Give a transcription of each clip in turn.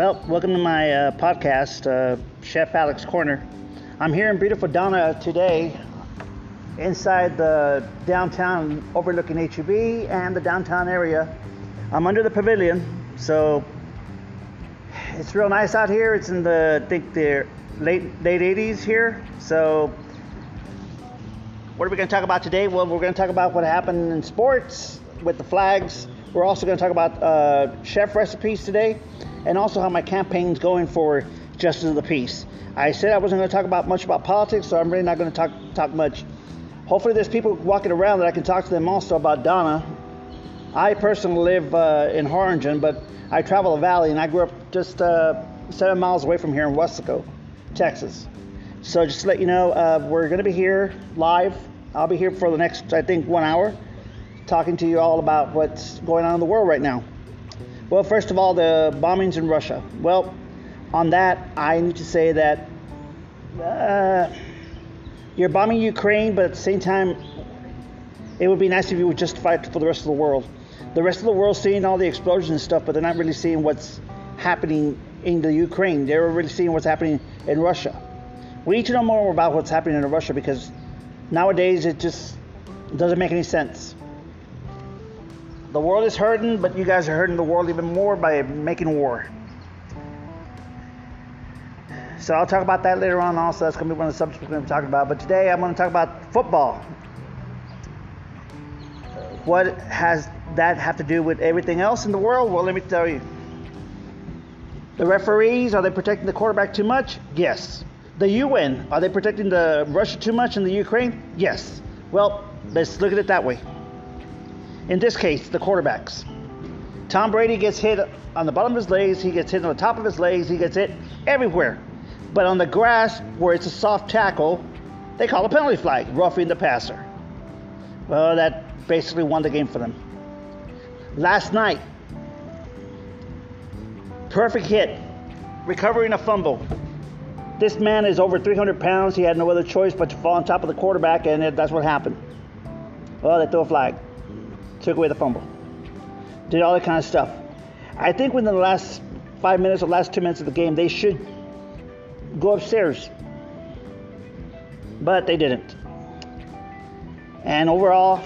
Well, welcome to my uh, podcast, uh, Chef Alex Corner. I'm here in beautiful Donna today, inside the downtown overlooking HEB and the downtown area. I'm under the pavilion, so it's real nice out here. It's in the I think the late late 80s here. So what are we going to talk about today? Well, we're going to talk about what happened in sports with the flags. We're also going to talk about uh, chef recipes today, and also how my campaign's going for justice of the peace. I said I wasn't going to talk about much about politics, so I'm really not going to talk talk much. Hopefully, there's people walking around that I can talk to them also about Donna. I personally live uh, in Harlingen, but I travel the valley, and I grew up just uh, seven miles away from here in Weslaco, Texas. So just to let you know, uh, we're going to be here live I'll be here for the next, I think, one hour talking to you all about what's going on in the world right now. Well, first of all, the bombings in Russia. Well, on that, I need to say that uh, you're bombing Ukraine, but at the same time, it would be nice if you would justify it for the rest of the world. The rest of the world's seeing all the explosions and stuff, but they're not really seeing what's happening in the Ukraine. They're really seeing what's happening in Russia. We need to know more about what's happening in Russia because Nowadays, it just doesn't make any sense. The world is hurting, but you guys are hurting the world even more by making war. So I'll talk about that later on also. That's going to be one of the subjects we're going to be talking about. But today I'm going to talk about football. What has that have to do with everything else in the world? Well, let me tell you. The referees, are they protecting the quarterback too much? Yes. The UN, are they protecting the Russia too much in the Ukraine? Yes. Well, let's look at it that way. In this case, the quarterbacks. Tom Brady gets hit on the bottom of his legs, he gets hit on the top of his legs, he gets hit everywhere. But on the grass, where it's a soft tackle, they call a penalty flag, roughing the passer. Well, that basically won the game for them. Last night, perfect hit, recovering a fumble, this man is over 300 pounds. He had no other choice but to fall on top of the quarterback, and that's what happened. Well, they threw a flag, took away the fumble, did all that kind of stuff. I think within the last five minutes or last two minutes of the game, they should go upstairs, but they didn't. And overall,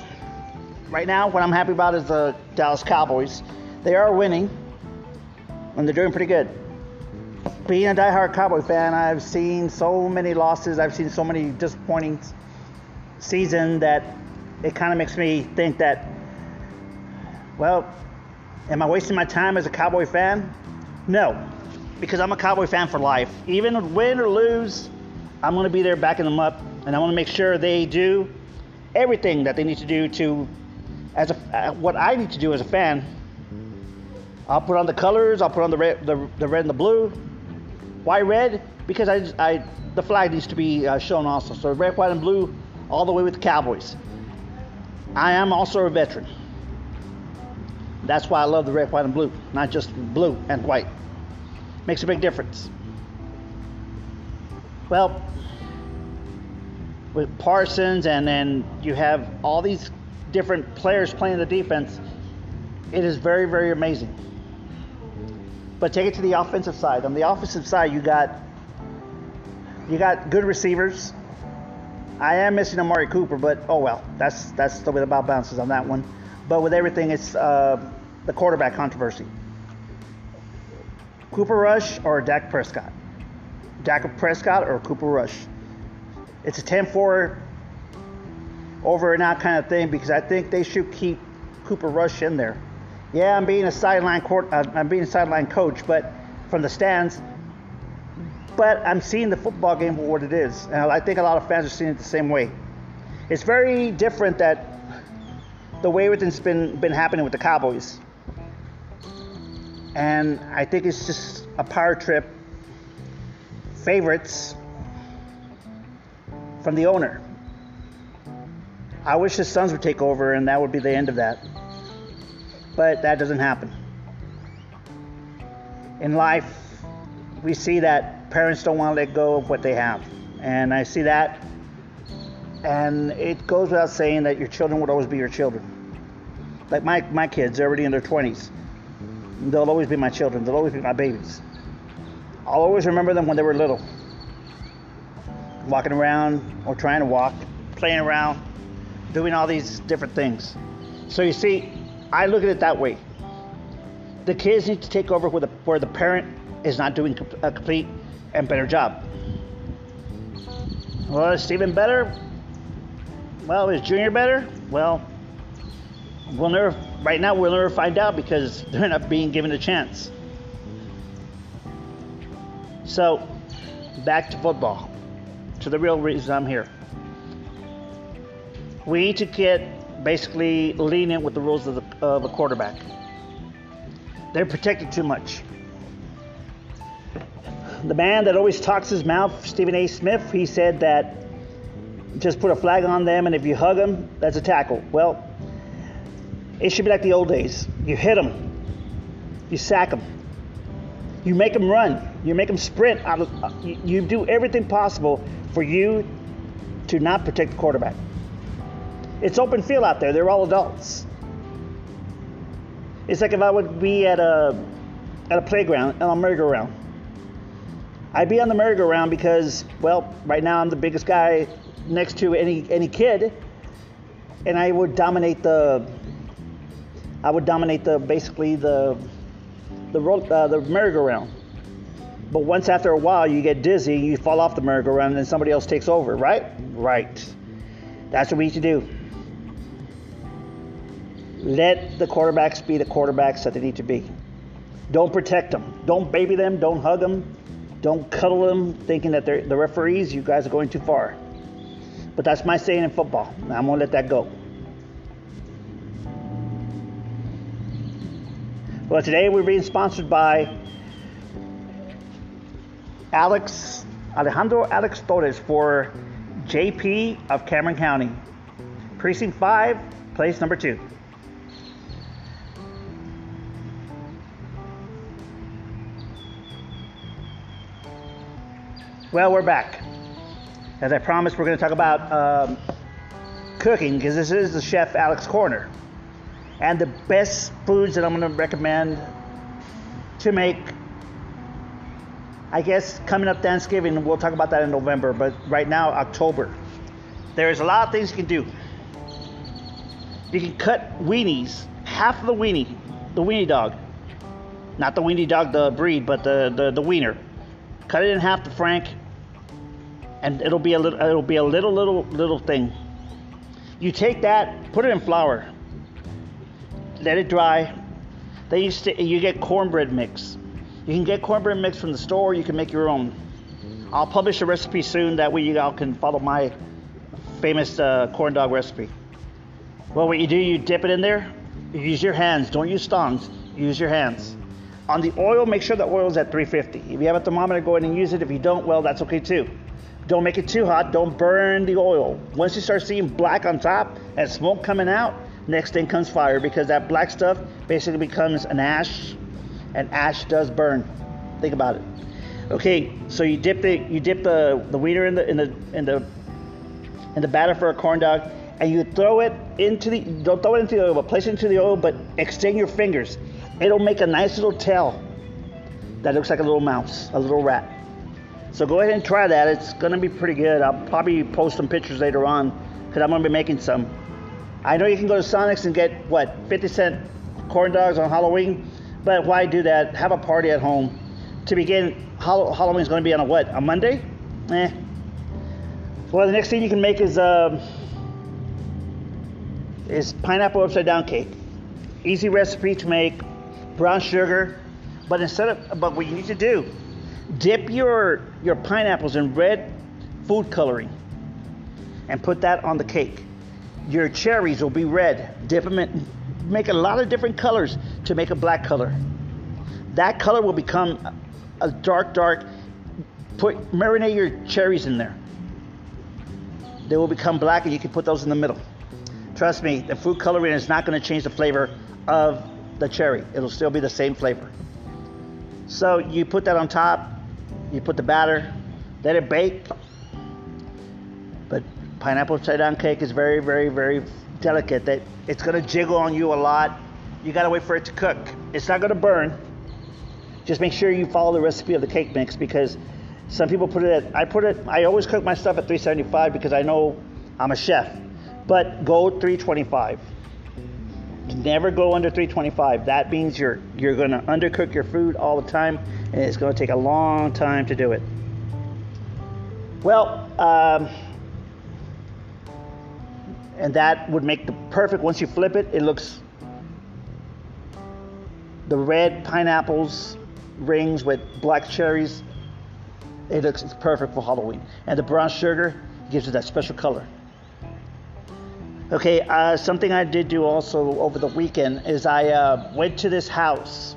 right now, what I'm happy about is the Dallas Cowboys. They are winning, and they're doing pretty good being a diehard Cowboy fan, I've seen so many losses. I've seen so many disappointing seasons that it kind of makes me think that, well, am I wasting my time as a Cowboy fan? No, because I'm a Cowboy fan for life. Even win or lose, I'm going to be there backing them up, and I want to make sure they do everything that they need to do to, as a, uh, what I need to do as a fan. I'll put on the colors. I'll put on the red, the, the red and the blue. Why red? Because I, I the flag needs to be uh, shown also. So red, white, and blue, all the way with the Cowboys. I am also a veteran. That's why I love the red, white, and blue, not just blue and white. Makes a big difference. Well, with Parsons and then you have all these different players playing the defense, it is very, very amazing. But take it to the offensive side. On the offensive side, you got you got good receivers. I am missing Amari Cooper, but oh well, that's that's the way the ball bounces on that one. But with everything, it's uh, the quarterback controversy. Cooper Rush or Dak Prescott? Dak Prescott or Cooper Rush? It's a 10-4 over and out kind of thing because I think they should keep Cooper Rush in there. Yeah, I'm being a sideline court. Uh, I'm being a sideline coach, but from the stands. But I'm seeing the football game for what it is, and I think a lot of fans are seeing it the same way. It's very different that the way everything's been been happening with the Cowboys, and I think it's just a power trip. Favorites from the owner. I wish his sons would take over, and that would be the end of that but that doesn't happen. In life, we see that parents don't want to let go of what they have. And I see that. And it goes without saying that your children would always be your children. Like my, my kids, they're already in their 20s. They'll always be my children, they'll always be my babies. I'll always remember them when they were little. Walking around or trying to walk, playing around, doing all these different things. So you see, I look at it that way. The kids need to take over where the, where the parent is not doing a complete and better job. Well, is Stephen better? Well, is Junior better? Well, we'll never, right now, we'll never find out because they're not being given a chance. So, back to football, to the real reason I'm here. We need to get basically lenient with the rules of, the, of a quarterback. They're protected too much. The man that always talks his mouth, Stephen A. Smith, he said that just put a flag on them, and if you hug them, that's a tackle. Well, it should be like the old days. You hit them, you sack them, you make them run, you make them sprint. Out of, uh, you do everything possible for you to not protect the quarterback. It's open field out there. They're all adults. It's like if I would be at a at a playground on a merry-go-round. I'd be on the merry-go-round because, well, right now I'm the biggest guy next to any any kid, and I would dominate the. I would dominate the basically the the uh, the merry-go-round. But once after a while, you get dizzy, you fall off the merry-go-round, and then somebody else takes over, right? Right. That's what we need to do. Let the quarterbacks be the quarterbacks that they need to be. Don't protect them. Don't baby them. Don't hug them. Don't cuddle them thinking that they're the referees. You guys are going too far. But that's my saying in football. I'm to let that go. Well, today we're being sponsored by Alex Alejandro Alex Torres for JP of Cameron County. Precinct 5, place number 2. Well, we're back. As I promised, we're going to talk about um, cooking because this is the Chef Alex Corner. And the best foods that I'm going to recommend to make, I guess, coming up Thanksgiving, we'll talk about that in November, but right now, October. There's a lot of things you can do. You can cut weenies, half of the weenie, the weenie dog. Not the weenie dog, the breed, but the, the, the wiener. Cut it in half to Frank, and it'll be a little it'll be a little little little thing. You take that, put it in flour, let it dry. Then you st- you get cornbread mix. You can get cornbread mix from the store. You can make your own. I'll publish a recipe soon. That way you all can follow my famous uh, corn dog recipe. Well, what you do, you dip it in there. You use your hands. Don't use tongs. Use your hands. On the oil, make sure the oil is at 350. If you have a thermometer, go ahead and use it. If you don't, well, that's okay too. Don't make it too hot. Don't burn the oil. Once you start seeing black on top and smoke coming out, next thing comes fire because that black stuff basically becomes an ash, and ash does burn. Think about it. Okay, so you dip the you dip the the wiener in the in the in the in the batter for a corn dog, and you throw it into the don't throw it into the oil, but place it into the oil, but extend your fingers. It'll make a nice little tail that looks like a little mouse, a little rat. So go ahead and try that. It's gonna be pretty good. I'll probably post some pictures later on because I'm gonna be making some. I know you can go to Sonic's and get what 50 cent corn dogs on Halloween, but why do that? Have a party at home. To begin, Halloween is gonna be on a what? A Monday? Eh. Well, the next thing you can make is uh, is pineapple upside down cake. Easy recipe to make. Brown sugar, but instead of but what you need to do Dip your, your pineapples in red food coloring and put that on the cake. Your cherries will be red. Dip them in, make a lot of different colors to make a black color. That color will become a dark, dark. Put marinate your cherries in there. They will become black, and you can put those in the middle. Trust me, the food coloring is not going to change the flavor of the cherry. It'll still be the same flavor. So you put that on top, you put the batter, let it bake. Pineapple down cake is very, very, very delicate. That it's gonna jiggle on you a lot. You gotta wait for it to cook. It's not gonna burn. Just make sure you follow the recipe of the cake mix because some people put it at, I put it, I always cook my stuff at 375 because I know I'm a chef. But go 325. Never go under 325. That means you're you're gonna undercook your food all the time, and it's gonna take a long time to do it. Well, um, and that would make the perfect. Once you flip it, it looks the red pineapples rings with black cherries. It looks it's perfect for Halloween, and the brown sugar gives it that special color. Okay, uh, something I did do also over the weekend is I uh, went to this house,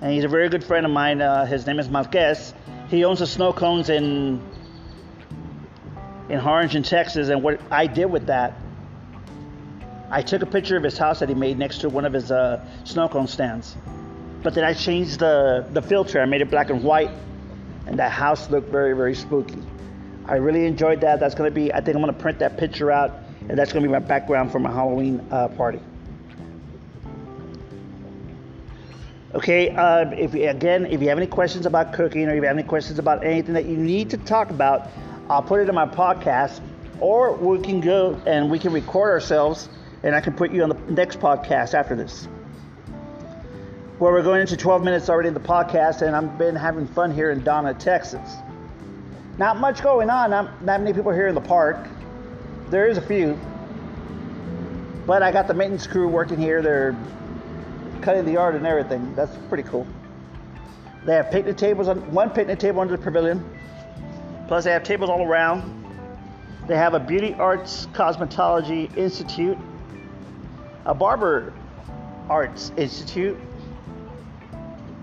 and he's a very good friend of mine. Uh, his name is Marquez. He owns the snow cones in in Harlingen, Texas. And what I did with that, I took a picture of his house that he made next to one of his uh, snow cone stands. But then I changed the the filter. I made it black and white, and that house looked very very spooky. I really enjoyed that. That's gonna be. I think I'm gonna print that picture out and that's going to be my background for my Halloween uh, party. Okay, uh, if again, if you have any questions about cooking or if you have any questions about anything that you need to talk about, I'll put it in my podcast, or we can go and we can record ourselves, and I can put you on the next podcast after this. Well, we're going into 12 minutes already in the podcast, and I've been having fun here in Donna, Texas. Not much going on. Not, not many people here in the park. There is a few. But I got the maintenance crew working here. They're cutting the yard and everything. That's pretty cool. They have picnic tables on one picnic table under the pavilion. Plus they have tables all around. They have a beauty arts cosmetology institute, a barber arts institute,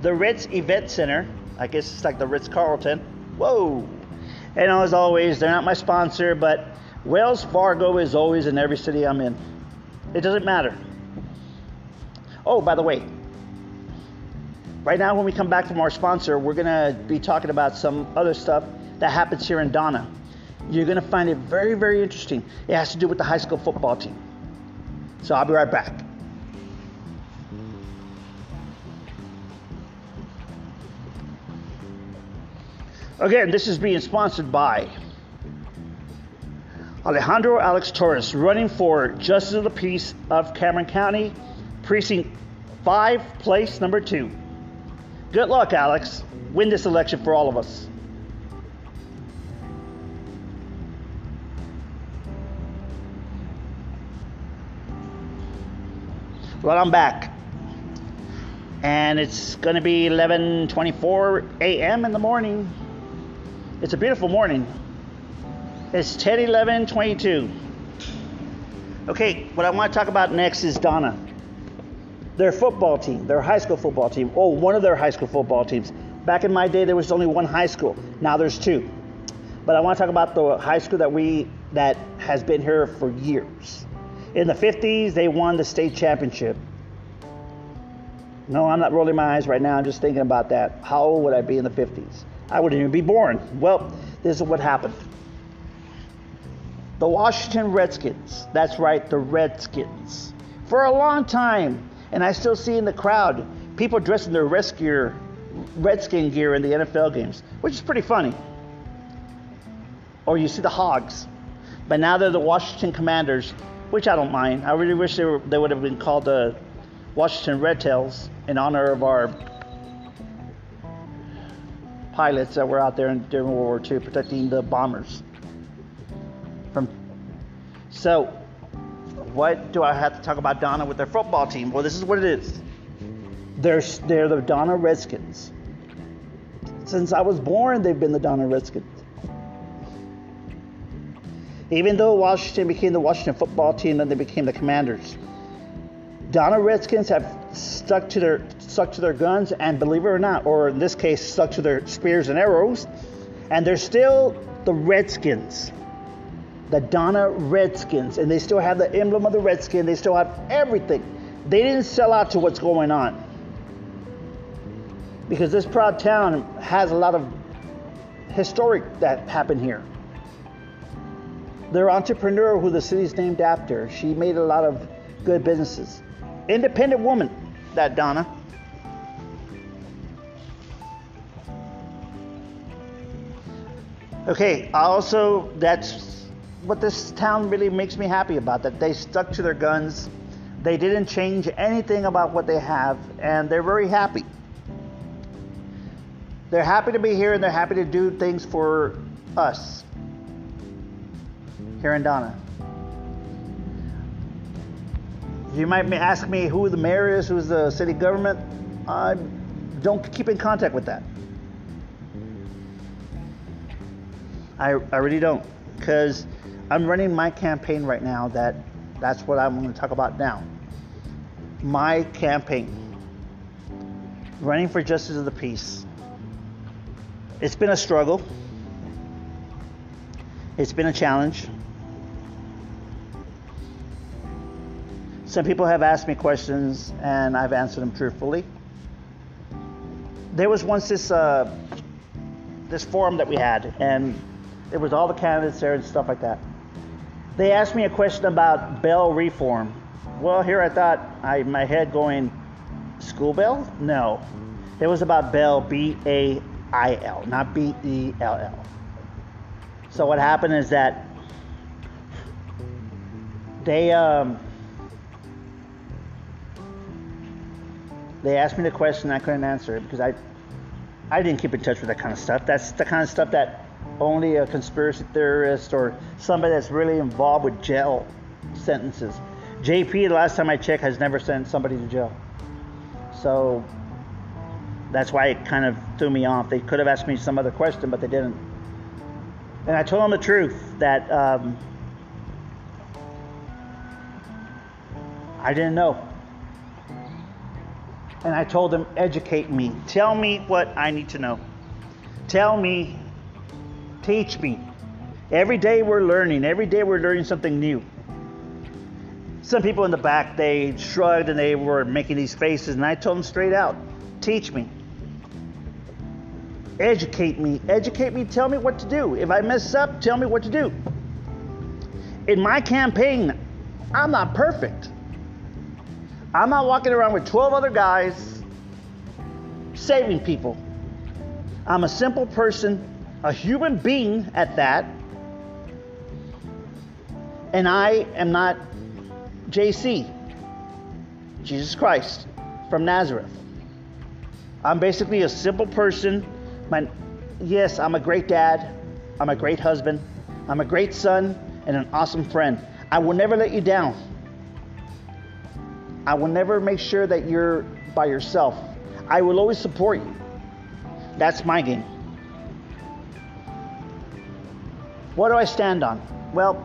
the Ritz Event Center. I guess it's like the Ritz Carlton. Whoa! And as always, they're not my sponsor, but Wells Fargo is always in every city I'm in. It doesn't matter. Oh, by the way, right now when we come back from our sponsor, we're going to be talking about some other stuff that happens here in Donna. You're going to find it very, very interesting. It has to do with the high school football team. So I'll be right back. Again, this is being sponsored by Alejandro Alex Torres running for Justice of the Peace of Cameron County, Precinct 5, place number 2. Good luck, Alex. Win this election for all of us. Well, I'm back. And it's going to be 11:24 a.m. in the morning. It's a beautiful morning. It's 10:11:22. Okay, what I want to talk about next is Donna. Their football team, their high school football team. Oh, one of their high school football teams. Back in my day, there was only one high school. Now there's two. But I want to talk about the high school that we that has been here for years. In the 50s, they won the state championship. No, I'm not rolling my eyes right now. I'm just thinking about that. How old would I be in the 50s? I wouldn't even be born. Well, this is what happened. The Washington Redskins. That's right, the Redskins. For a long time, and I still see in the crowd people dressed in their Redskin Redskin gear in the NFL games, which is pretty funny. Or you see the Hogs, but now they're the Washington Commanders, which I don't mind. I really wish they, were, they would have been called the Washington Red Tails in honor of our pilots that were out there during World War II protecting the bombers. From so, what do I have to talk about Donna with their football team? Well, this is what it is. They're they're the Donna Redskins. Since I was born, they've been the Donna Redskins. Even though Washington became the Washington football team, then they became the Commanders. Donna Redskins have stuck to their stuck to their guns, and believe it or not, or in this case, stuck to their spears and arrows, and they're still the Redskins the Donna Redskins, and they still have the emblem of the Redskin. They still have everything. They didn't sell out to what's going on. Because this proud town has a lot of historic that happened here their entrepreneur who the city's named after. She made a lot of good businesses. Independent woman, that Donna. Okay, also, that's what this town really makes me happy about that they stuck to their guns. They didn't change anything about what they have, and they're very happy. They're happy to be here and they're happy to do things for us here in Donna. You might ask me who the mayor is, who's the city government. I don't keep in contact with that. I, I really don't, because I'm running my campaign right now. That that's what I'm going to talk about now. My campaign, running for justice of the peace. It's been a struggle. It's been a challenge. Some people have asked me questions and I've answered them truthfully. There was once this uh, this forum that we had, and it was all the candidates there and stuff like that. They asked me a question about bell reform. Well, here I thought I my head going, school bell? No, it was about bell B A I L, not B E L L. So what happened is that they um, they asked me the question I couldn't answer it because I I didn't keep in touch with that kind of stuff. That's the kind of stuff that only a conspiracy theorist or somebody that's really involved with jail sentences. JP, the last time I checked, has never sent somebody to jail. So that's why it kind of threw me off. They could have asked me some other question, but they didn't. And I told them the truth that um, I didn't know. And I told them, educate me. Tell me what I need to know. Tell me, teach me. Every day we're learning. Every day we're learning something new. Some people in the back, they shrugged and they were making these faces, and I told them straight out, teach me. Educate me. Educate me. Tell me what to do. If I mess up, tell me what to do. In my campaign, I'm not perfect. I'm not walking around with 12 other guys saving people. I'm a simple person, a human being at that. And I am not JC, Jesus Christ from Nazareth. I'm basically a simple person my, yes, I'm a great dad. I'm a great husband. I'm a great son and an awesome friend. I will never let you down. I will never make sure that you're by yourself. I will always support you. That's my game. What do I stand on? Well,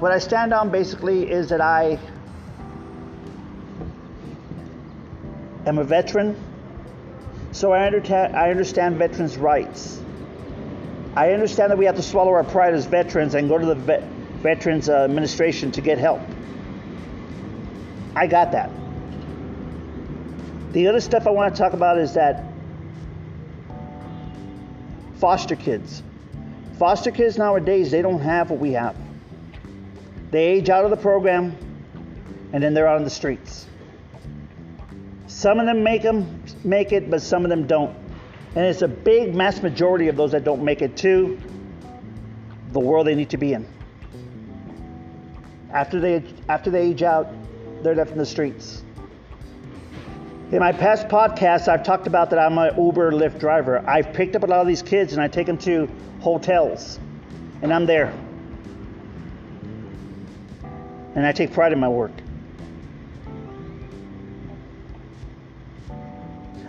what I stand on basically is that I am a veteran so I, understand, I understand veterans' rights. I understand that we have to swallow our pride as veterans and go to the vet, Veterans Administration to get help. I got that. The other stuff I want to talk about is that foster kids. Foster kids nowadays, they don't have what we have. They age out of the program and then they're out on the streets. Some of them make them make it, but some of them don't. And it's a big mass majority of those that don't make it to the world they need to be in. After they after they age out, they're left in the streets. In my past podcasts, I've talked about that I'm an Uber Lyft driver. I've picked up a lot of these kids and I take them to hotels, and I'm there. And I take pride in my work.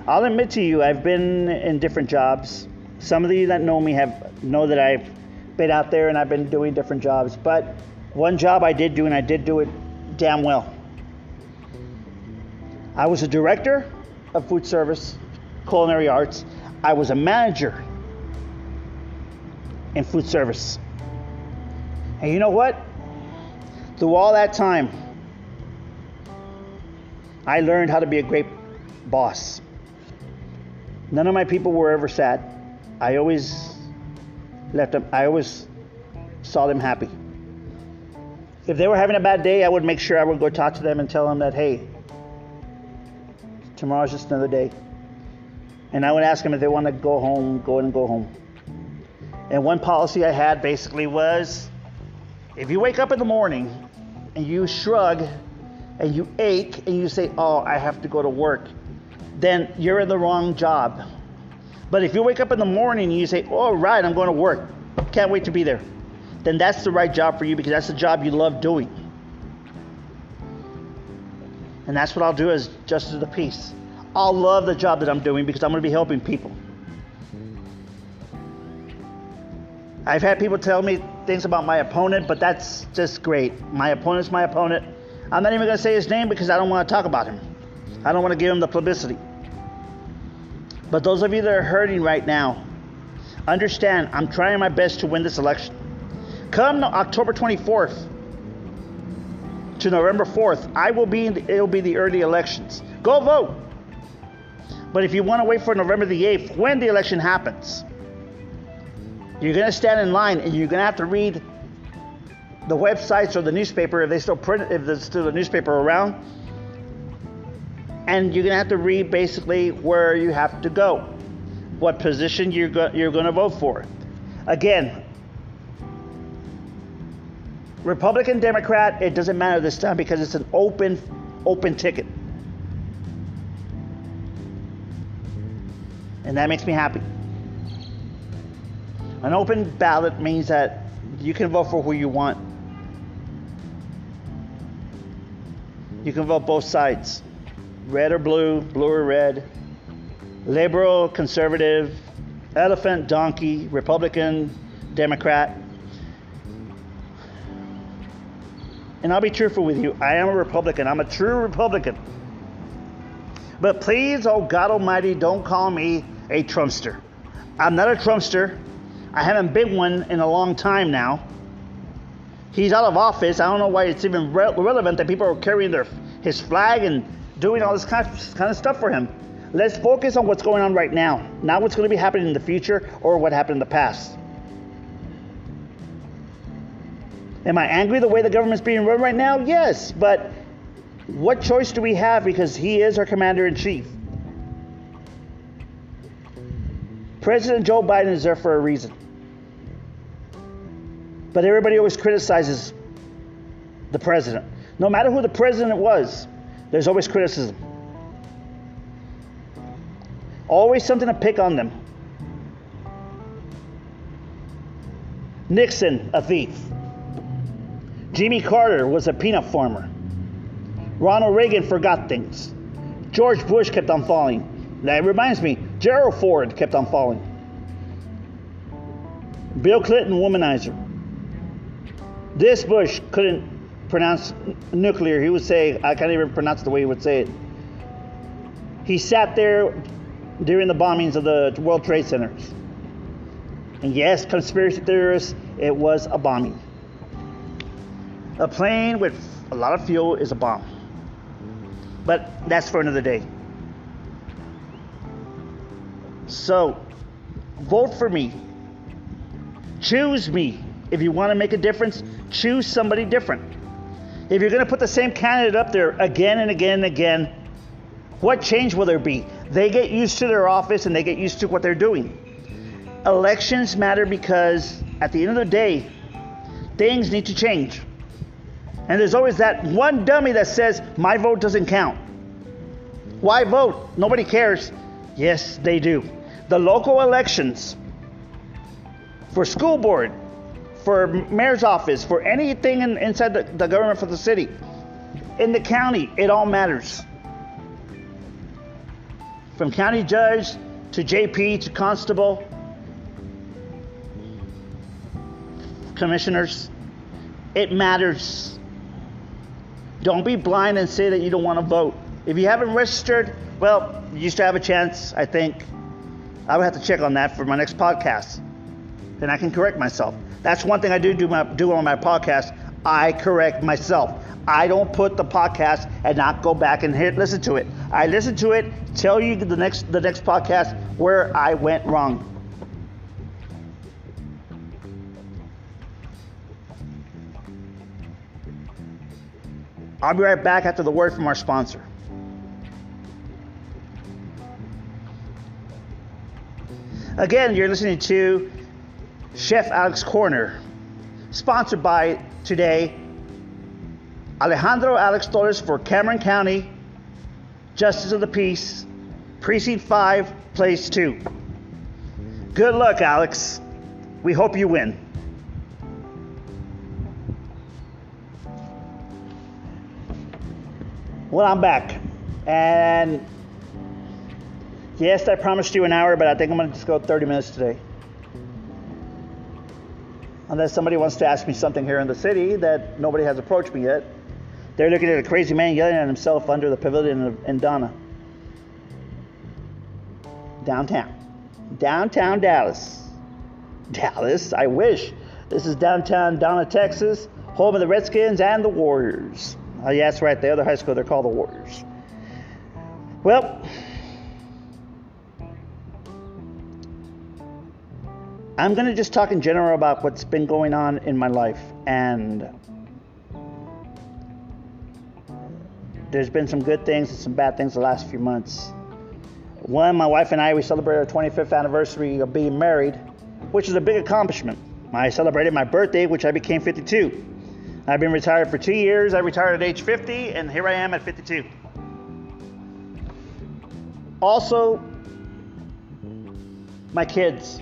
I'll admit to you, I've been in different jobs. Some of you that know me have know that I've been out there and I've been doing different jobs. But one job I did do, and I did do it damn well. I was a director of food service, culinary arts. I was a manager in food service. And you know what? Through all that time, I learned how to be a great boss. None of my people were ever sad. I always left them, I always saw them happy. If they were having a bad day, I would make sure I would go talk to them and tell them that, hey, tomorrow's just another day. And I would ask them if they want to go home, go and go home. And one policy I had basically was if you wake up in the morning and you shrug and you ache and you say, Oh, I have to go to work, then you're in the wrong job. But if you wake up in the morning and you say, All right, I'm going to work, can't wait to be there, then that's the right job for you because that's the job you love doing. And that's what I'll do as Justice of the Peace. I'll love the job that I'm doing because I'm going to be helping people. I've had people tell me things about my opponent, but that's just great. My opponent's my opponent. I'm not even going to say his name because I don't want to talk about him. I don't want to give him the publicity. But those of you that are hurting right now, understand I'm trying my best to win this election. Come October 24th to November 4th, I will be in the, it'll be the early elections. Go vote. But if you want to wait for November the 8th, when the election happens, you're going to stand in line and you're going to have to read the websites or the newspaper if they still print if there's still a newspaper around. And you're going to have to read basically where you have to go, what position you're go- you're going to vote for. Again, Republican, Democrat, it doesn't matter this time because it's an open open ticket. And that makes me happy. An open ballot means that you can vote for who you want. You can vote both sides red or blue, blue or red, liberal, conservative, elephant, donkey, Republican, Democrat. And I'll be truthful with you. I am a Republican. I'm a true Republican. But please, oh God Almighty, don't call me a Trumpster. I'm not a Trumpster. I haven't been one in a long time now. He's out of office. I don't know why it's even re- relevant that people are carrying their his flag and doing all this kind of, kind of stuff for him. Let's focus on what's going on right now, not what's going to be happening in the future or what happened in the past. Am I angry the way the government's being run right now? Yes, but what choice do we have because he is our commander in chief? President Joe Biden is there for a reason. But everybody always criticizes the president. No matter who the president was, there's always criticism. Always something to pick on them. Nixon, a thief. Jimmy Carter was a peanut farmer. Ronald Reagan forgot things. George Bush kept on falling. That reminds me, Gerald Ford kept on falling. Bill Clinton, womanizer. This Bush couldn't pronounce nuclear. He would say, I can't even pronounce the way he would say it. He sat there during the bombings of the World Trade Centers. And yes, conspiracy theorists, it was a bombing. A plane with a lot of fuel is a bomb. But that's for another day. So, vote for me. Choose me. If you want to make a difference, choose somebody different. If you're going to put the same candidate up there again and again and again, what change will there be? They get used to their office and they get used to what they're doing. Elections matter because at the end of the day, things need to change. And there's always that one dummy that says, My vote doesn't count. Why vote? Nobody cares. Yes, they do. The local elections for school board, for mayor's office, for anything in, inside the, the government for the city, in the county, it all matters. From county judge to JP to constable, commissioners, it matters. Don't be blind and say that you don't want to vote. If you haven't registered, well, you used to have a chance, I think. I would have to check on that for my next podcast. Then I can correct myself. That's one thing I do do, my, do on my podcast. I correct myself. I don't put the podcast and not go back and hit, listen to it. I listen to it, tell you the next the next podcast where I went wrong. I'll be right back after the word from our sponsor. Again, you're listening to Chef Alex Corner, sponsored by today Alejandro Alex Torres for Cameron County, Justice of the Peace, Precinct 5, Place 2. Good luck, Alex. We hope you win. Well, I'm back. And yes, I promised you an hour, but I think I'm going to just go 30 minutes today. Unless somebody wants to ask me something here in the city that nobody has approached me yet. They're looking at a crazy man yelling at himself under the pavilion in Donna. Downtown. Downtown Dallas. Dallas, I wish. This is downtown Donna, Texas, home of the Redskins and the Warriors. Oh, yeah, that's right. The other high school, they're called the Warriors. Well, I'm going to just talk in general about what's been going on in my life. And there's been some good things and some bad things the last few months. One, my wife and I, we celebrated our 25th anniversary of being married, which is a big accomplishment. I celebrated my birthday, which I became 52. I've been retired for two years. I retired at age 50, and here I am at 52. Also, my kids.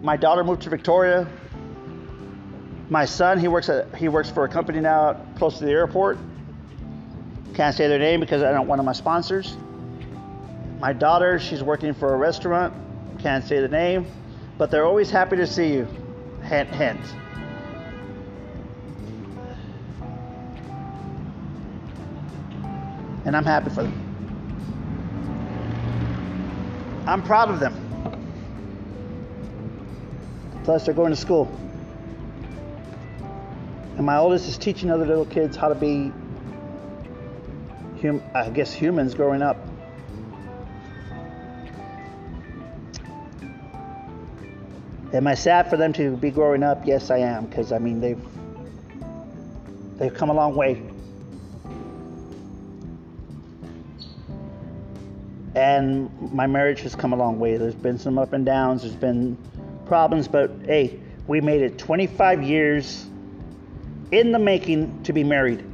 My daughter moved to Victoria. My son, he works at he works for a company now close to the airport. Can't say their name because I don't want to my sponsors. My daughter, she's working for a restaurant. Can't say the name, but they're always happy to see you. Hint, hint. And I'm happy for them. I'm proud of them. Plus, they're going to school. And my oldest is teaching other little kids how to be, hum- I guess, humans growing up. Am I sad for them to be growing up? Yes, I am, because I mean they've they've come a long way. And my marriage has come a long way. There's been some up and downs, there's been problems, but hey, we made it 25 years in the making to be married.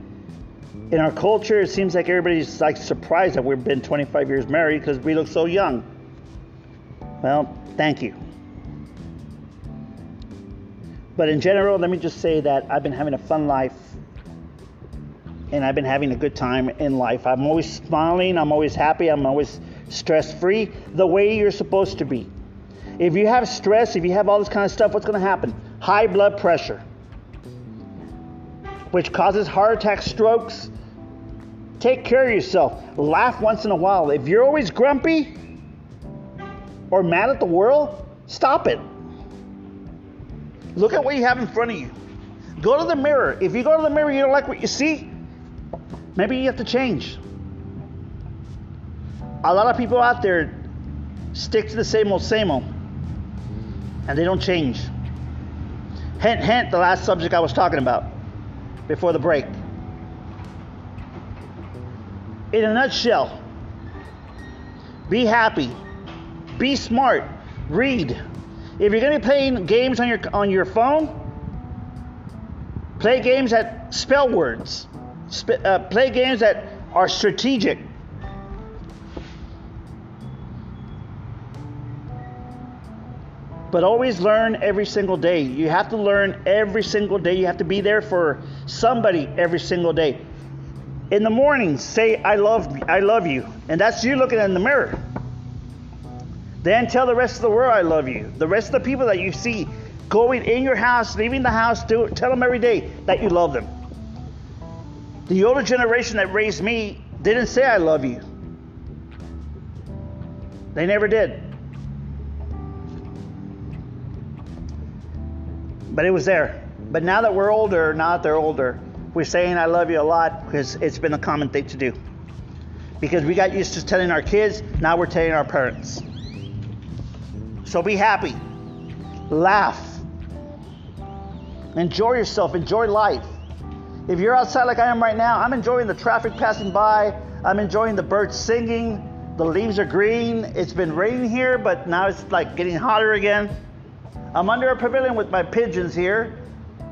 In our culture, it seems like everybody's like surprised that we've been 25 years married because we look so young. Well, thank you. But in general, let me just say that I've been having a fun life and I've been having a good time in life. I'm always smiling, I'm always happy, I'm always stress free, the way you're supposed to be. If you have stress, if you have all this kind of stuff, what's going to happen? High blood pressure, which causes heart attacks, strokes. Take care of yourself. Laugh once in a while. If you're always grumpy or mad at the world, stop it. Look at what you have in front of you. Go to the mirror. If you go to the mirror, you don't like what you see, maybe you have to change a lot of people out there stick to the same old, same old, and they don't change. Hint, hint, the last subject I was talking about before the break. In a nutshell, be happy, be smart, read. If you're going to be playing games on your on your phone, play games that spell words. Sp- uh, play games that are strategic. But always learn every single day. You have to learn every single day. You have to be there for somebody every single day. In the morning, say I love I love you. And that's you looking in the mirror. Then tell the rest of the world I love you. The rest of the people that you see going in your house, leaving the house, do, tell them every day that you love them. The older generation that raised me didn't say I love you. They never did. But it was there. But now that we're older, now that they're older, we're saying I love you a lot because it's been a common thing to do. Because we got used to telling our kids, now we're telling our parents. So be happy, laugh, enjoy yourself, enjoy life. If you're outside like I am right now, I'm enjoying the traffic passing by, I'm enjoying the birds singing, the leaves are green. It's been raining here, but now it's like getting hotter again. I'm under a pavilion with my pigeons here,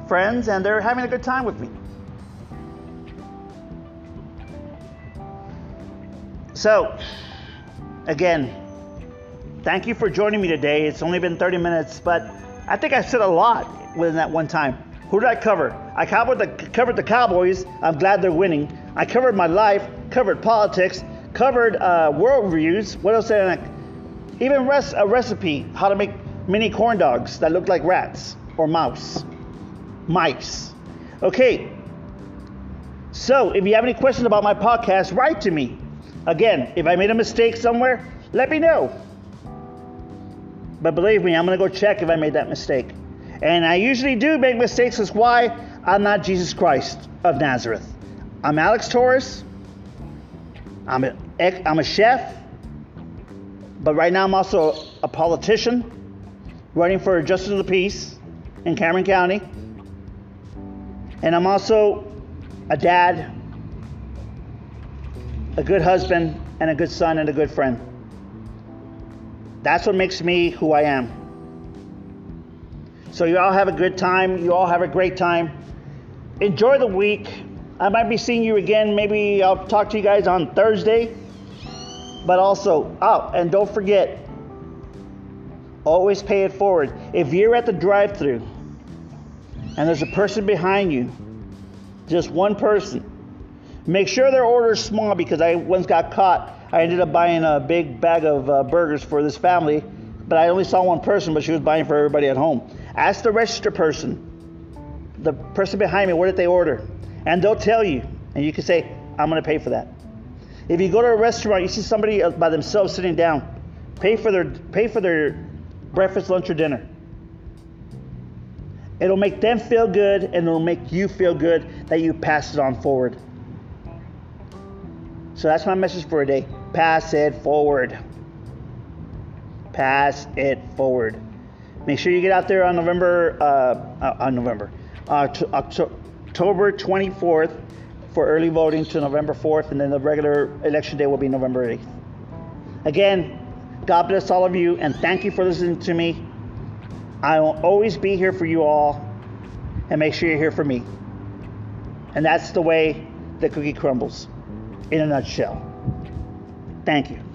friends, and they're having a good time with me. So, again, thank you for joining me today. It's only been 30 minutes, but I think I said a lot within that one time. Who did I cover? I covered the, covered the Cowboys. I'm glad they're winning. I covered my life, covered politics, covered uh, world reviews. What else did I? Even res- a recipe how to make mini corn dogs that look like rats or mouse, mice. Okay. So if you have any questions about my podcast, write to me. Again, if I made a mistake somewhere, let me know. But believe me, I'm going to go check if I made that mistake. And I usually do make mistakes. That's why I'm not Jesus Christ of Nazareth. I'm Alex Torres. I'm a, I'm a chef. But right now, I'm also a politician running for Justice of the Peace in Cameron County. And I'm also a dad a good husband, and a good son, and a good friend. That's what makes me who I am. So, you all have a good time. You all have a great time. Enjoy the week. I might be seeing you again. Maybe I'll talk to you guys on Thursday. But also, oh, and don't forget, always pay it forward. If you're at the drive through and there's a person behind you, just one person, Make sure their order is small because I once got caught. I ended up buying a big bag of uh, burgers for this family, but I only saw one person, but she was buying for everybody at home. Ask the register person, the person behind me, what did they order? And they'll tell you, and you can say, I'm going to pay for that. If you go to a restaurant, you see somebody by themselves sitting down, pay for their pay for their breakfast, lunch, or dinner. It'll make them feel good, and it'll make you feel good that you pass it on forward. So that's my message for today. Pass it forward. Pass it forward. Make sure you get out there on November, uh, uh, on November, uh, October 24th for early voting to November 4th, and then the regular election day will be November 8th. Again, God bless all of you, and thank you for listening to me. I will always be here for you all, and make sure you're here for me. And that's the way the cookie crumbles in a nutshell. Thank you.